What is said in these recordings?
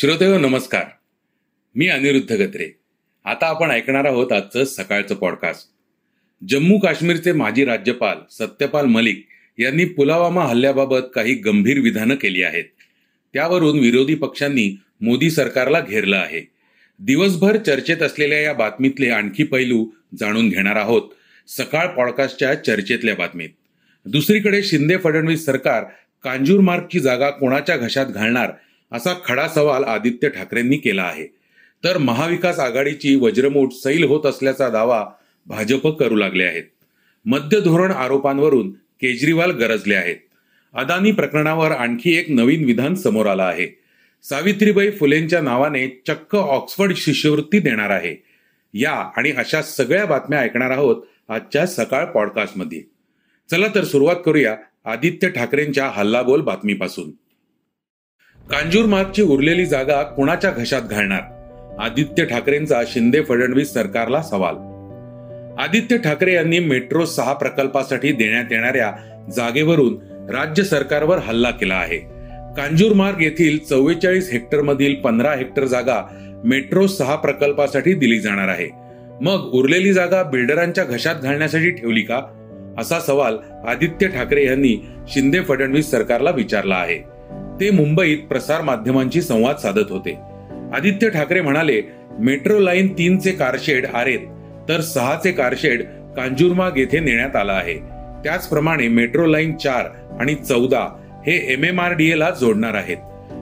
श्रोतेहो नमस्कार. मी अनिरुद्ध गत्रे. आता आपण ऐकणार आहोत आजचं सकाळचं पॉडकास्ट जम्मू काश्मीरचे माजी राज्यपाल सत्यपाल मलिक यांनी पुलवामा हल्ल्याबाबत काही गंभीर विधानं केली आहेत. त्यावरून विरोधी पक्षांनी मोदी सरकारला घेरलं आहे. दिवसभर चर्चेत असलेल्या या बातमीतले आणखी पैलू जाणून घेणार आहोत. सकाळ पॉडकास्टच्या चर्चेतल्या बातमीत. दुसरीकडे शिंदे फडणवीस सरकार कांजूरमार्गची जागा कोणाच्या घशात घालणार असा खडा सवाल आदित्य ठाकरेंनी केला आहे. तर महाविकास आघाडीची वज्रमूठ सैल होत असल्याचा दावा भाजप करू लागले आहेत. मद्य धोरण आरोपांवरून केजरीवाल गरजले आहेत. अदानी प्रकरणावर आणखी एक नवीन विधान समोर आलं आहे. सावित्रीबाई फुलेंच्या नावाने चक्क ऑक्सफर्ड शिष्यवृत्ती देणार आहे. या आणि अशा सगळ्या बातम्या ऐकणार आहोत आजच्या सकाळ पॉडकास्टमध्ये. चला तर सुरुवात करूया आदित्य ठाकरेंच्या हल्लाबोल बातमीपासून. कांजूरमार्गची उरलेली जागा कुणाच्या घशात घालणार? आदित्य ठाकरेंचा शिंदे फडणवीस सरकारला सवाल. आदित्य ठाकरे यांनी मेट्रो सहा प्रकल्पासाठी देण्यात येणाऱ्या जागेवरून राज्य सरकारवर हल्ला केला आहे. कांजूरमार्ग येथील चव्वेचाळीस हेक्टर मधील पंधरा हेक्टर जागा मेट्रो सहा प्रकल्पासाठी दिली जाणार आहे. मग उरलेली जागा बिल्डरांच्या घशात घालण्यासाठी ठेवली का? असा सवाल आदित्य ठाकरे यांनी शिंदे फडणवीस सरकारला विचारला आहे. ते मुंबईत प्रसार माध्यमांशी संवाद साधत होते. आदित्य ठाकरे म्हणाले मेट्रो लाईन तीनचे कारशेड आरेत तर सहाचे कारशेड कांजूरमार्ग येथे नेण्यात आला आहे. त्याचप्रमाणे मेट्रो लाईन चार आणि चौदा हे एम एम आर डी ला जोडणार आहेत.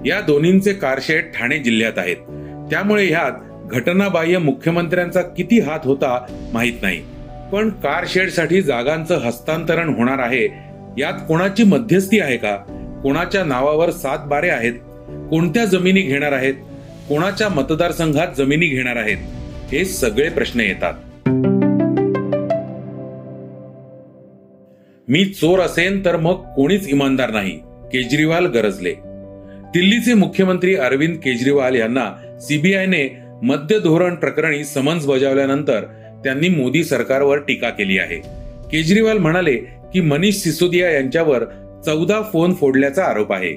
या दोन्हींचे कारशेड ठाणे जिल्ह्यात आहेत. त्यामुळे ह्यात घटनाबाह्य मुख्यमंत्र्यांचा किती हात होता माहीत नाही. पण कारशेडसाठी जागांचं हस्तांतरण होणार आहे. यात कोणाची मध्यस्थी आहे का? कोणाच्या नावावर सात बारे आहेत कोणत्या जमिनी घेणार आहेत कोणाच्या मतदारसंघात जमिनी घेणार आहेत हे सगळे प्रश्न येतात. मी चोर असेन तर मग कोणीच इमानदार नाही केजरीवाल गरजले. दिल्लीचे मुख्यमंत्री अरविंद केजरीवाल यांना सीबीआयने मद्य धोरण प्रकरणी समन्स बजावल्यानंतर त्यांनी मोदी सरकारवर टीका केली आहे. केजरीवाल म्हणाले की मनीष सिसोदिया यांच्यावर चौदा फोन फोडल्याचा आरोप आहे.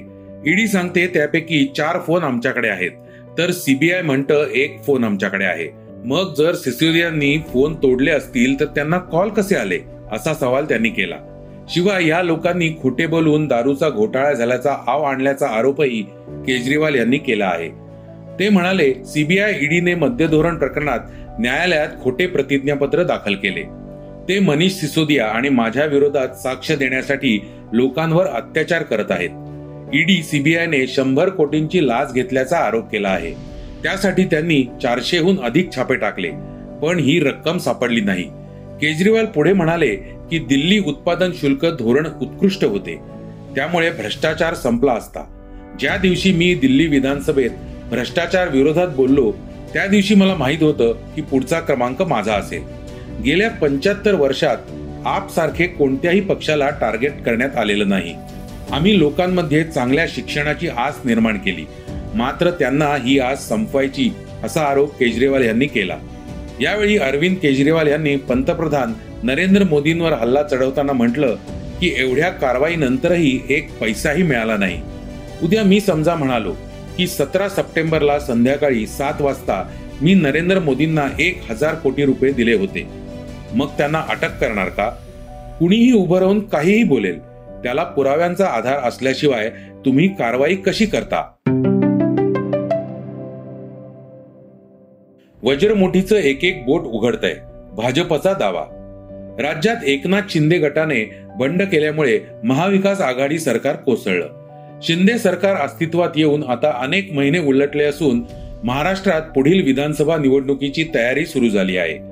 ईडी सांगते त्यापैकी चार फोन आमच्याकडे आहेत. तर सीबीआय म्हणतं एक फोन आमच्याकडे आहे. मग जर सिसोदियांनी फोन तोडले असतील तर त्यांना कॉल कसे आले? असा सवाल त्यांनी केला. शिवाय या लोकांनी खोटे बोलून दारूचा घोटाळा झाल्याचा आव आणल्याचा आरोपही केजरीवाल यांनी केला आहे. ते म्हणाले सीबीआय ईडीने मद्य धोरण प्रकरणात न्यायालयात खोटे प्रतिज्ञापत्र दाखल केले. ते मनीष सिसोदिया आणि माझ्या विरोधात साक्ष देण्यासाठी लोकांवर अत्याचार करत आहेत. ईडी सीबीआयने शंभर कोटींची लाच घेतल्याचा आरोप केला आहे. त्यासाठी त्यांनी चारशेहून अधिक छापे टाकले पण ही रक्कम सापडली नाही. केजरीवाल पुढे म्हणाले की दिल्ली उत्पादन शुल्क धोरण उत्कृष्ट होते. त्यामुळे भ्रष्टाचार संपला असता. ज्या दिवशी मी दिल्ली विधानसभेत भ्रष्टाचार विरोधात बोललो त्या दिवशी मला माहीत होतं की पुढचा क्रमांक माझा असेल. गेल्या पंच्याहत्तर वर्षात आपसारखे कोणत्याही पक्षाला टार्गेट करण्यात आलेलं नाही. आम्ही लोकांमध्ये चांगल्या शिक्षणाची आस निर्माण केली. मात्र त्यांना ही आस संपवायची असा आरोप केजरीवाल यांनी केला. यावेळी अरविंद केजरीवाल यांनी पंतप्रधान नरेंद्र मोदींवर हल्ला चढवताना म्हटलं की एवढ्या कारवाईनंतरही एक पैसाही मिळाला नाही. उद्या मी समजा म्हणालो की सतरा सप्टेंबरला संध्याकाळी सात वाजता मी नरेंद्र मोदींना एक हजार कोटी रुपये दिले होते. मग त्यांना अटक करणार का? कुणीही उभं राहून काहीही बोलेल. त्याला पुराव्यांचा आधार असल्याशिवाय तुम्ही कारवाई कशी करता? वज्रमुठीचं एक एक बोट उघडतंय. भाजपचा दावा. राज्यात एकनाथ शिंदे गटाने बंड केल्यामुळे महाविकास आघाडी सरकार कोसळलं. शिंदे सरकार अस्तित्वात येऊन आता अनेक महिने उलटले असून महाराष्ट्रात पुढील विधानसभा निवडणुकीची तयारी सुरू झाली आहे.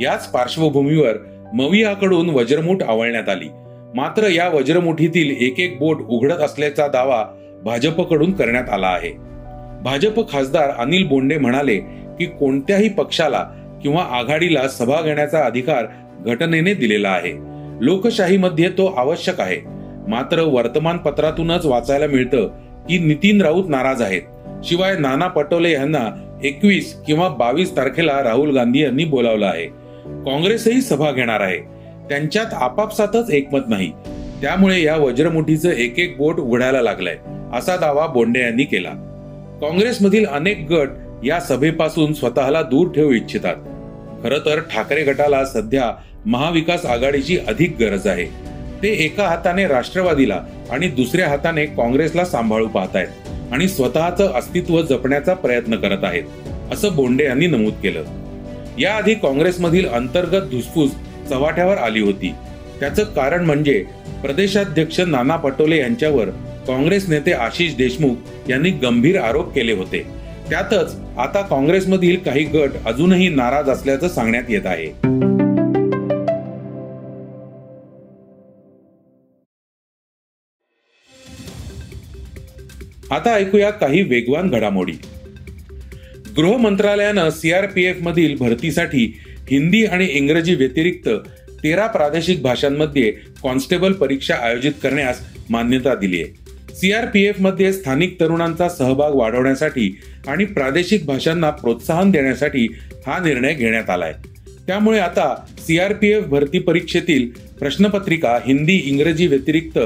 याच पार्श्वभूमीवर मवियाकडून वज्रमुठ आवळण्यात आली. मात्र या वज्रमुठीतील एक एक बोट उघडत असल्याचा दावा भाजपकडून करण्यात आला आहे. भाजप खासदार अनिल बोंडे म्हणाले की कोणत्याही पक्षाला किंवा आघाडीला सभा घेण्याचा अधिकार घटनेने दिलेला आहे. लोकशाहीमध्ये तो आवश्यक आहे. मात्र वर्तमानपत्रातूनच वाचायला मिळतं की नितीन राऊत नाराज आहेत. शिवाय नाना पटोले यांना एकवीस किंवा बावीस तारखेला राहुल गांधी यांनी बोलावलं आहे. काँग्रेसही सभा घेणार आहे. त्यांच्यात आपापसातच एकमत नाही. त्यामुळे या वज्रमुठीचं एक एक बोट उघडायला लागलंय असा दावा बोंडे यांनी केला. काँग्रेसमधील अनेक गट या सभेपासून स्वतःला दूर ठेवू इच्छितात. खर तर ठाकरे गटाला सध्या महाविकास आघाडीची अधिक गरज आहे. ते एका हाताने राष्ट्रवादीला आणि दुसऱ्या हाताने काँग्रेसला सांभाळू पाहतायत आणि स्वतःचं अस्तित्व जपण्याचा प्रयत्न करत आहेत असं बोंडे यांनी नमूद केलं. याआधी काँग्रेसमधील अंतर्गत धुसफूस चव्हाट्यावर आली होती. त्याचं कारण म्हणजे प्रदेशाध्यक्ष नाना पटोले यांच्यावर काँग्रेस नेते आशिष देशमुख यांनी गंभीर आरोप केले होते. त्यातच आता काँग्रेसमधील काही गट अजूनही नाराज असल्याचं सांगण्यात येत आहे. आता ऐकूया काही वेगवान घडामोडी. गृह मंत्रालयानं सीआरपीएफ मधील भरतीसाठी हिंदी आणि इंग्रजी व्यतिरिक्त तेरा प्रादेशिक भाषांमध्ये कॉन्स्टेबल परीक्षा आयोजित करण्यास मान्यता दिली आहे. सीआरपीएफमध्ये स्थानिक तरुणांचा सहभाग वाढवण्यासाठी आणि प्रादेशिक भाषांना प्रोत्साहन देण्यासाठी हा निर्णय घेण्यात आलाय. त्यामुळे आता सीआरपीएफ भरती परीक्षेतील प्रश्नपत्रिका हिंदी इंग्रजी व्यतिरिक्त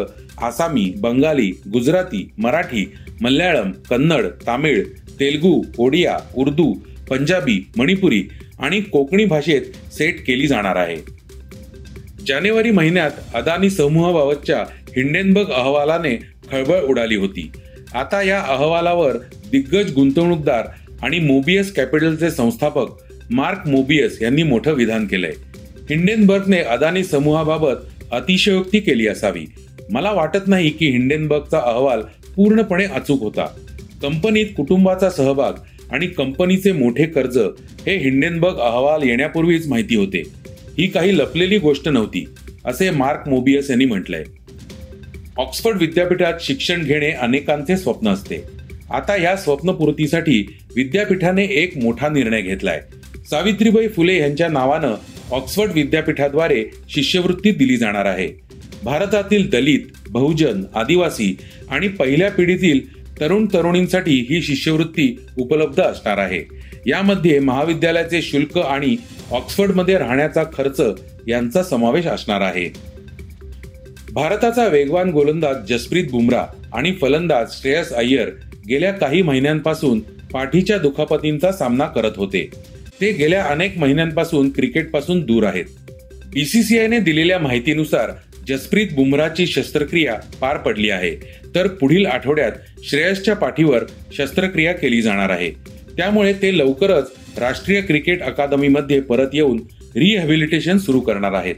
आसामी बंगाली गुजराती मराठी मल्याळम कन्नड तामिळ तेलगू ओडिया उर्दू पंजाबी मणिपुरी आणि कोकणी भाषेत सेट केली जाणार आहे. जानेवारी महिन्यात अदानी समूहाबाबतच्या हिंडेनबर्ग अहवालाने खळबळ उडाली होती. आता या अहवालावर दिग्गज गुंतवणूकदार आणि मोबियस कॅपिटलचे संस्थापक मार्क मोबियस यांनी मोठं विधान केलंय. हिंडेनबर्गने अदानी समूहाबाबत अतिशयोक्ती केली असावी. मला वाटत नाही की हिंडेनबर्गचा अहवाल पूर्णपणे अचूक होता. कंपनीत कुटुंबाचा सहभाग आणि कंपनीचे मोठे कर्ज हे हिंडेनबर्ग अहवाल येण्यापूर्वीच माहिती होते. ही काही लपलेली गोष्ट नव्हती असे मार्क मोबियस यांनी म्हटलंय. ऑक्सफर्ड विद्यापीठात शिक्षण घेणे अनेकांचे स्वप्न असते. आता या स्वप्नपूर्तीसाठी विद्यापीठाने एक मोठा निर्णय घेतलाय. सावित्रीबाई फुले यांच्या नावानं ऑक्सफर्ड विद्यापीठाद्वारे शिष्यवृत्ती दिली जाणार आहे. भारतातील दलित बहुजन आदिवासी आणि पहिल्या पिढीतील तरुण तरुणींसाठी ही शिष्यवृत्ती उपलब्ध असणार आहे. यामध्ये महाविद्यालयाचे शुल्क आणि ऑक्सफर्डमध्ये राहण्याचा खर्च यांचा समावेश असणार आहे. भारताचा वेगवान गोलंदाज जसप्रीत बुमराह आणि फलंदाज श्रेयस अय्यर गेल्या काही महिन्यांपासून पाठीच्या दुखापतींचा सामना करत होते. ते गेल्या अनेक महिन्यांपासून क्रिकेटपासून दूर आहेत. बीसीसीआयने दिलेल्या माहितीनुसार जसप्रीत बुमराची शस्त्रक्रिया पार पडली आहे. तर पुढील आठवड्यात श्रेयसच्या पाठीवर शस्त्रक्रिया केली जाणार आहे. त्यामुळे ते लवकरच राष्ट्रीय क्रिकेट अकादमीमध्ये परत येऊन रिहॅबिलिटेशन सुरू करणार आहेत.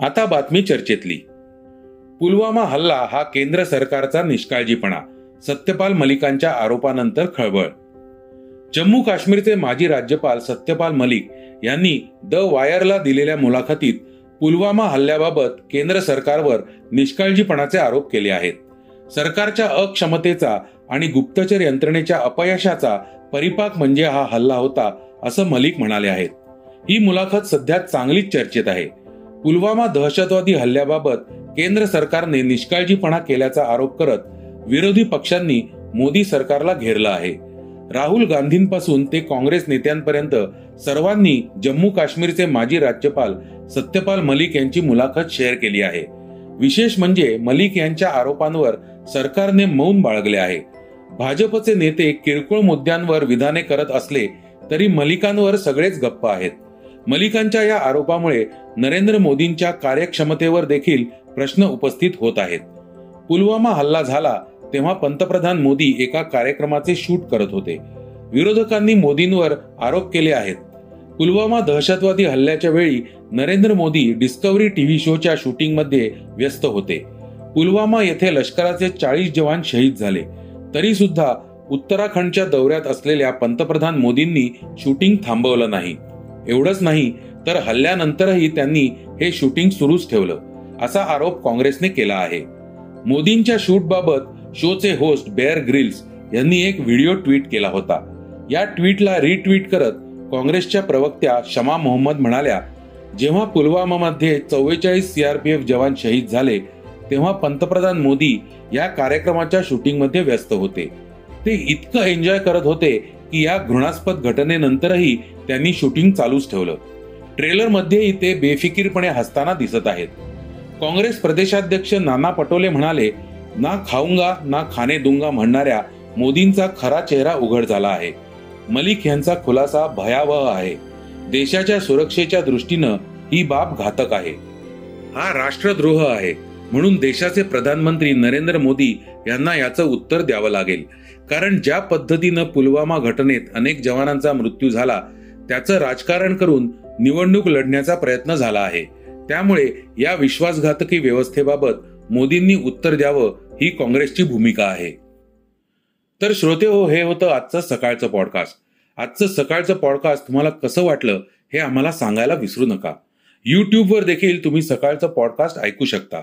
आता बातमी चर्चेतली. पुलवामा हल्ला हा केंद्र सरकारचा निष्काळजीपणा सत्यपाल मलिकांच्या आरोपानंतर खळबळ. जम्मू काश्मीरचे माजी राज्यपाल सत्यपाल मलिक यांनी द वायरला दिलेल्या मुलाखतीत पुलवामा हल्ल्याबाबत केंद्र सरकारवर निष्काळजीपणाचे आरोप केले आहेत. सरकारच्या अक्षमतेचा आणि गुप्तचर यंत्रणेच्या अपयशाचा परिपाक म्हणजे हा हल्ला होता असं मलिक म्हणाले आहेत. ही मुलाखत सध्या चांगलीच चर्चेत आहे. पुलवामा दहशतवादी हल्ल्याबाबत केंद्र सरकारने निष्काळजीपणा केल्याचा आरोप करत विरोधी पक्षांनी मोदी सरकारला घेरलं आहे. राहुल गांधींपासून ते काँग्रेस नेत्यांपर्यंत सर्वांनी जम्मू काश्मीरचे माजी राज्यपाल सत्यपाल मलिक यांची मुलाखत शेअर केली आहे. विशेष म्हणजे मलिक यांच्या आरोपांवर सरकारने मौन बाळगले आहे. भाजपचे नेते किरकोळ मुद्द्यांवर विधाने करत असले तरी मलिकांवर सगळेच गप्प आहेत. मलिकांच्या या आरोपामुळे नरेंद्र मोदींच्या कार्यक्षमतेवर देखील प्रश्न उपस्थित होत आहेत. पुलवामा हल्ला झाला तेव्हा पंतप्रधान मोदी एका कार्यक्रमाचे शूट करत होते. विरोधकांनी मोदींवर आरोप केले आहेत. पुलवामा दहशतवादी हल्ल्याच्या वेळी नरेंद्र मोदी डिस्कवरी टीव्ही शोच्या शूटिंगमध्ये व्यस्त होते. पुलवामा येथे लष्कराचे चाळीस जवान शहीद झाले. तरी सुद्धा उत्तराखंडच्या दौऱ्यात असलेल्या पंतप्रधान मोदींनी शूटिंग थांबवलं नाही. एवढंच नाही तर हल्ल्यानंतरही त्यांनी हे शूटिंग सुरूच ठेवलं असा आरोप काँग्रेसने केला आहे. मोदींच्या शूट बाबत शोचे होस्ट बेअर ग्रिल्स यांनी एक व्हिडिओ ट्विट केला होता. या ट्विटला रिट्विट करत काँग्रेसच्या प्रवक्त्या शमा मोहम्मद म्हणाल्या जेव्हा पुलवामामध्ये चव्वेचाळीस सीआरपीएफ जवान शहीद झाले तेव्हा पंतप्रधान मोदी या कार्यक्रमाच्या शूटिंगमध्ये व्यस्त होते. ते इतकं एन्जॉय करत होते की या घृणास्पद घटनेनंतरही त्यांनी शूटिंग चालूच ठेवलं. ट्रेलरमध्येही ते बेफिकीरपणे हसताना दिसत आहेत. काँग्रेस प्रदेशाध्यक्ष नाना पटोले म्हणाले ना खाऊंगा ना खाणे दुंगा म्हणणाऱ्या मोदींचा खरा चेहरा उघड झाला आहे. मलिक यांचा खुलासा भयावह आहे. देशाच्या सुरक्षेच्या दृष्टीनं ही बाब घातक आहे. हा राष्ट्रद्रोह आहे. म्हणून देशाचे प्रधानमंत्री नरेंद्र मोदी यांना याचं उत्तर द्यावं लागेल. कारण ज्या पद्धतीनं पुलवामा घटनेत अनेक जवानांचा मृत्यू झाला त्याचं राजकारण करून निवडणूक लढण्याचा प्रयत्न झाला आहे. त्यामुळे या विश्वासघातकी व्यवस्थेबाबत मोदींनी उत्तर द्यावं ही काँग्रेसची भूमिका आहे. तर श्रोते हो हे होतं आजचं सकाळचं पॉडकास्ट आजचं सकाळचं पॉडकास्ट तुम्हाला कसं वाटलं हे आम्हाला सांगायला विसरू नका. यूट्यूबवर देखील तुम्ही सकाळचं पॉडकास्ट ऐकू शकता.